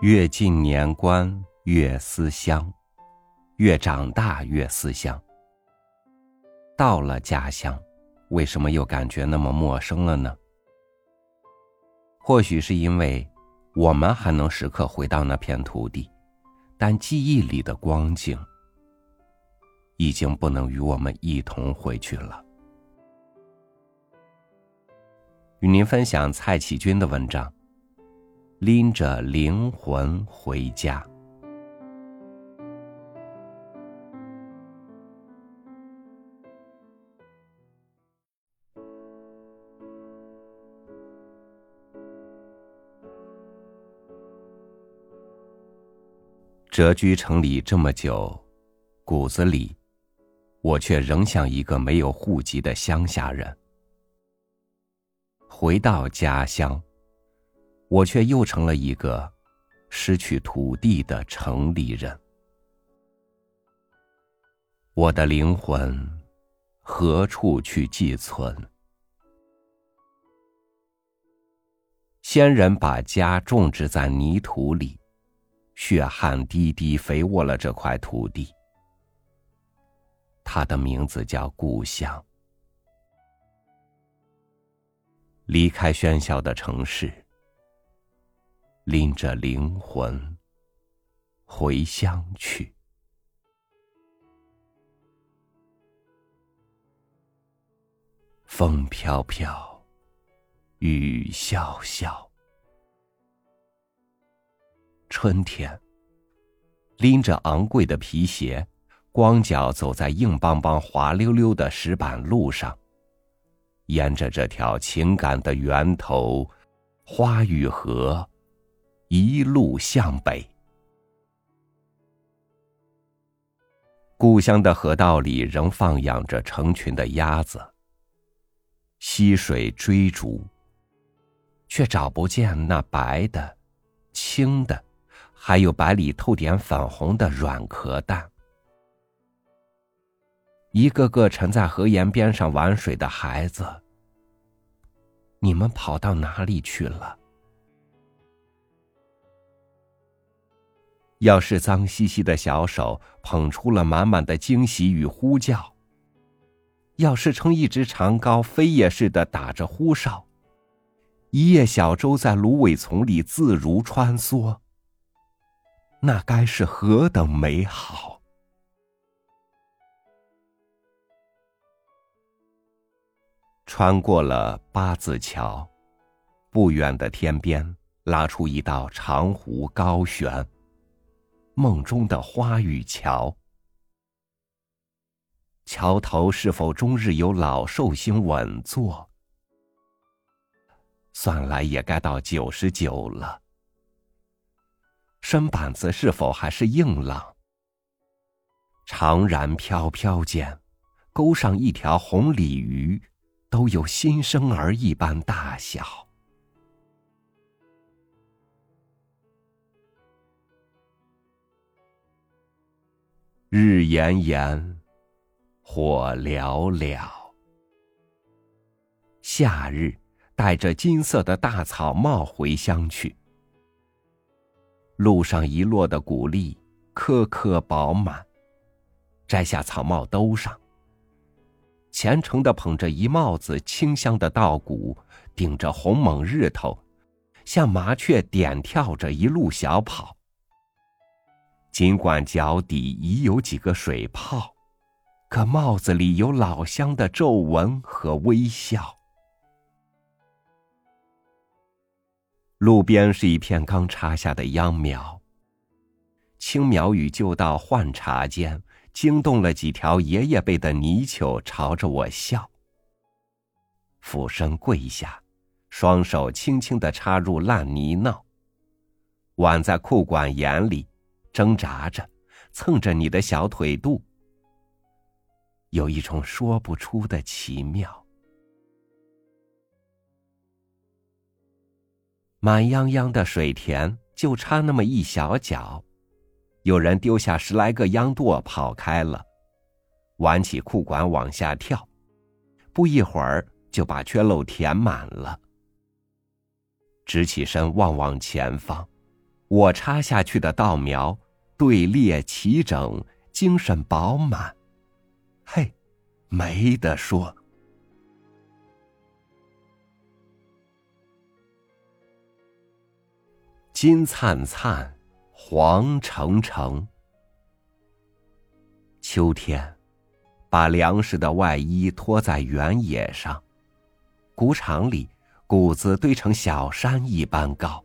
越近年关越思乡，越长大越思乡。到了家乡，为什么又感觉那么陌生了呢？或许是因为我们还能时刻回到那片土地，但记忆里的光景已经不能与我们一同回去了。与您分享蔡启军的文章。拎着灵魂回家。谪居城里这么久，骨子里，我却仍像一个没有户籍的乡下人。回到家乡。我却又成了一个失去土地的城里人。我的灵魂何处去寄存？先人把家种植在泥土里，血汗滴滴肥沃了这块土地。它的名字叫故乡。离开喧嚣的城市。拎着灵魂回乡去，风飘飘，雨潇潇。春天，拎着昂贵的皮鞋，光脚走在硬邦邦、滑溜溜的石板路上，沿着这条情感的源头——花与河。一路向北，故乡的河道里仍放养着成群的鸭子。溪水追逐，却找不见那白的、青的，还有白里透点粉红的软壳蛋。一个个沉在河沿边上玩水的孩子，你们跑到哪里去了？要是脏兮兮的小手捧出了满满的惊喜与呼叫，要是撑一只长篙飞也似的打着呼哨，一叶小舟在芦苇丛里自如穿梭，那该是何等美好！穿过了八字桥，不远的天边拉出一道长湖高悬。梦中的花与桥，桥头是否终日有老寿星稳坐？算来也该到九十九了。身板子是否还是硬朗？长髯飘飘间，钩上一条红鲤鱼，都有新生儿一般大小。日炎炎，火燎燎。夏日，戴着金色的大草帽回乡去。路上遗落的谷粒，颗颗饱满。摘下草帽兜上，虔诚的捧着一帽子清香的稻谷，顶着红猛日头，像麻雀点跳着一路小跑。尽管脚底已有几个水泡，可帽子里有老乡的皱纹和微笑。路边是一片刚插下的秧苗，青苗与旧稻换茬间，惊动了几条爷爷辈的泥鳅，朝着我笑。俯身跪下，双手轻轻的插入烂泥淖，挽在裤管眼里。挣扎着，蹭着你的小腿肚，有一种说不出的奇妙。满泱泱的水田，就差那么一小角，有人丢下十来个秧垛跑开了，挽起裤管往下跳，不一会儿就把缺漏填满了。直起身望望前方。我插下去的稻苗队列齐整，精神饱满。嘿，没得说。金灿灿，黄澄澄。秋天，把粮食的外衣拖在原野上，谷场里谷子堆成小山一般高。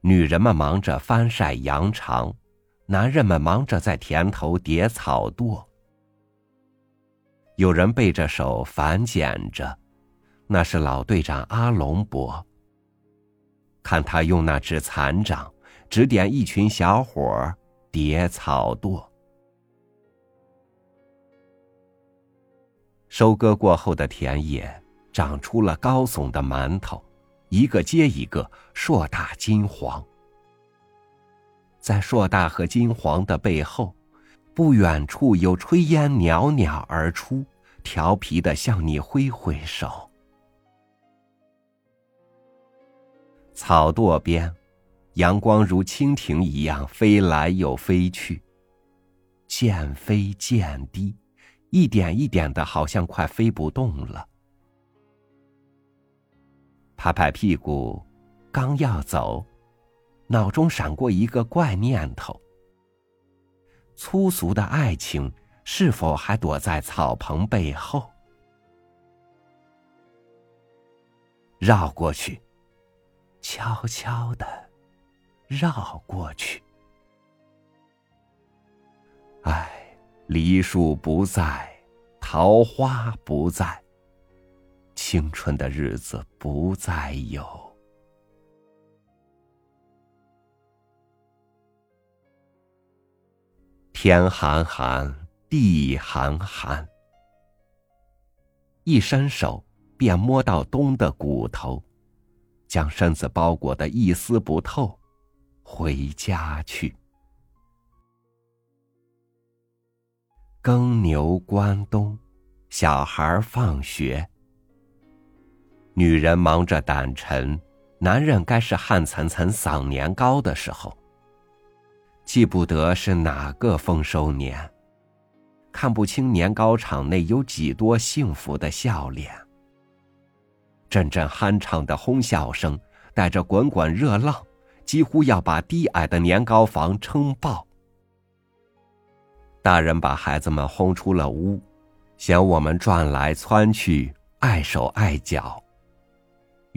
女人们忙着翻晒羊肠，男人们忙着在田头叠草垛。有人背着手反剪着，那是老队长阿龙伯。看他用那只残掌指点一群小伙儿叠草垛。收割过后的田野长出了高耸的馒头，一个接一个，硕大金黄。在硕大和金黄的背后，不远处有炊烟袅袅而出，调皮的向你挥挥手。草垛边，阳光如蜻蜓一样飞来又飞去，渐飞渐低，一点一点的，好像快飞不动了。拍拍屁股，刚要走。脑中闪过一个怪念头：粗俗的爱情是否还躲在草棚背后？绕过去，悄悄的绕过去。唉，梨树不在，桃花不在，青春的日子不再有。天寒寒，地寒寒。一伸手，便摸到冬的骨头，将身子包裹的一丝不透。回家去。耕牛关冬，小孩放学。女人忙着掸尘，男人该是汗涔涔嗓年糕的时候。记不得是哪个丰收年，看不清年糕厂内有几多幸福的笑脸。阵阵酣畅的哄笑声带着滚滚热浪，几乎要把低矮的年糕房撑爆。大人把孩子们轰出了屋，嫌我们转来窜去，碍手碍脚，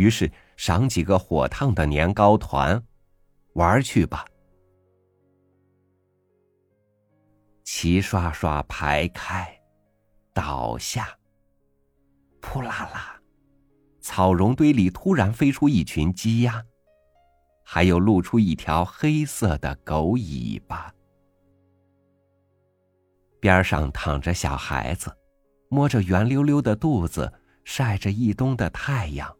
于是赏几个火烫的年糕团，玩去吧。齐刷刷排开，倒下。扑啦啦，草绒堆里突然飞出一群鸡鸭，还有露出一条黑色的狗尾巴。边上躺着小孩子，摸着圆溜溜的肚子，晒着一冬的太阳。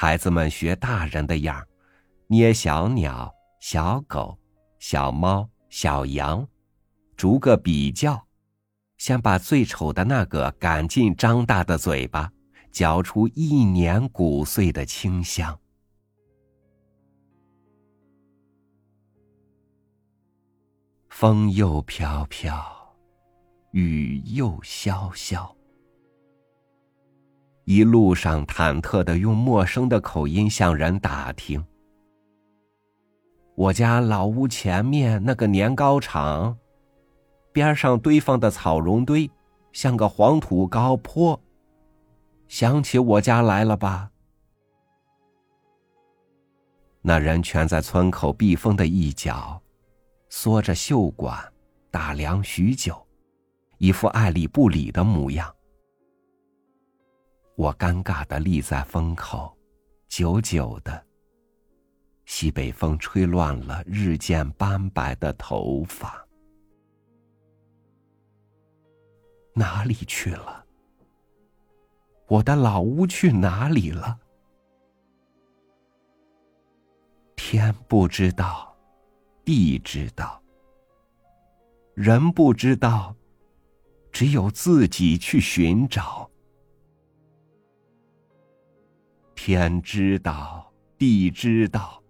孩子们学大人的样儿捏小鸟、小狗、小猫、小羊。逐个比较，先把最丑的那个赶进张大的嘴巴，嚼出一年谷穗的清香。风又飘飘，雨又潇潇，一路上忐忑的用陌生的口音向人打听：“我家老屋前面那个年糕厂。”边上堆放的草绒堆，像个黄土高坡。想起我家来了吧？那人蜷在村口避风的一角，缩着袖管，打量许久，一副爱理不理的模样。我尴尬的立在风口，久久的。西北风吹乱了日渐斑白的头发。哪里去了？我的老屋去哪里了？天不知道，地知道，人不知道，只有自己去寻找。天知道，地知道，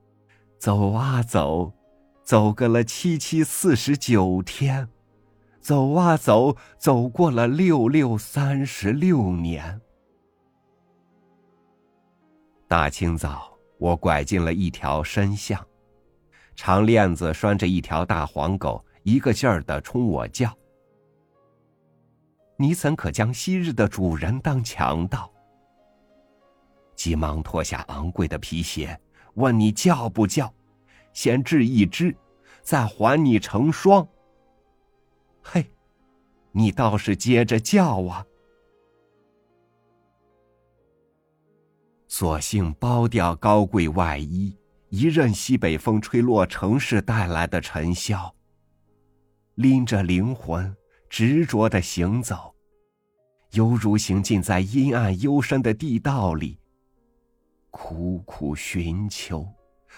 走啊走，走个了七七四十九天，走啊走，走过了六六三十六年。大清早，我拐进了一条深巷，长链子拴着一条大黄狗，一个劲儿的冲我叫：“你怎可将昔日的主人当强盗？”急忙脱下昂贵的皮鞋，问你叫不叫？先治一只，再还你成双。嘿，你倒是接着叫啊！索性剥掉高贵外衣，一任西北风吹落城市带来的尘嚣。拎着灵魂，执着的行走，犹如行进在阴暗幽深的地道里。苦苦寻求，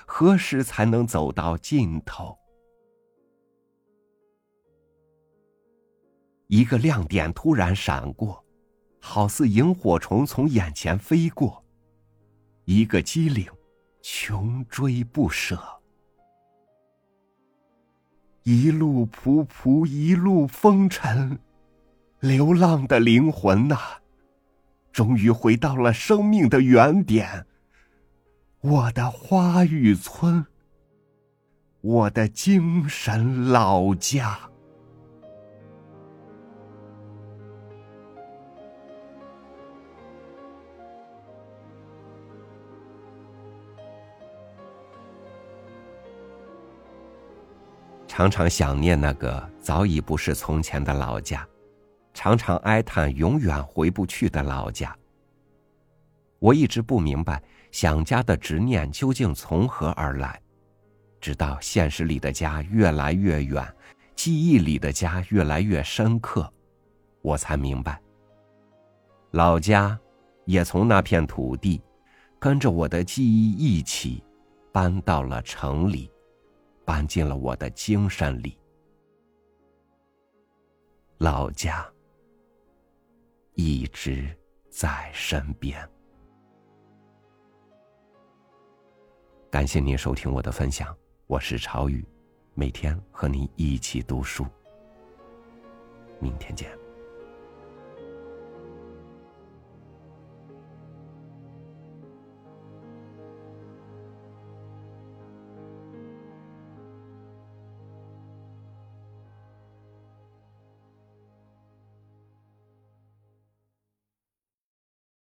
何时才能走到尽头？一个亮点突然闪过，好似萤火虫从眼前飞过。一个机灵，穷追不舍。一路仆仆，一路风尘，流浪的灵魂呐，终于回到了生命的原点。我的花玉村，我的精神老家。常常想念那个早已不是从前的老家，常常哀叹永远回不去的老家。我一直不明白想家的执念究竟从何而来，直到现实里的家越来越远，记忆里的家越来越深刻，我才明白，老家也从那片土地，跟着我的记忆一起，搬到了城里。搬进了我的精神里，老家一直在身边。感谢您收听我的分享，我是朝雨，每天和您一起读书。明天见。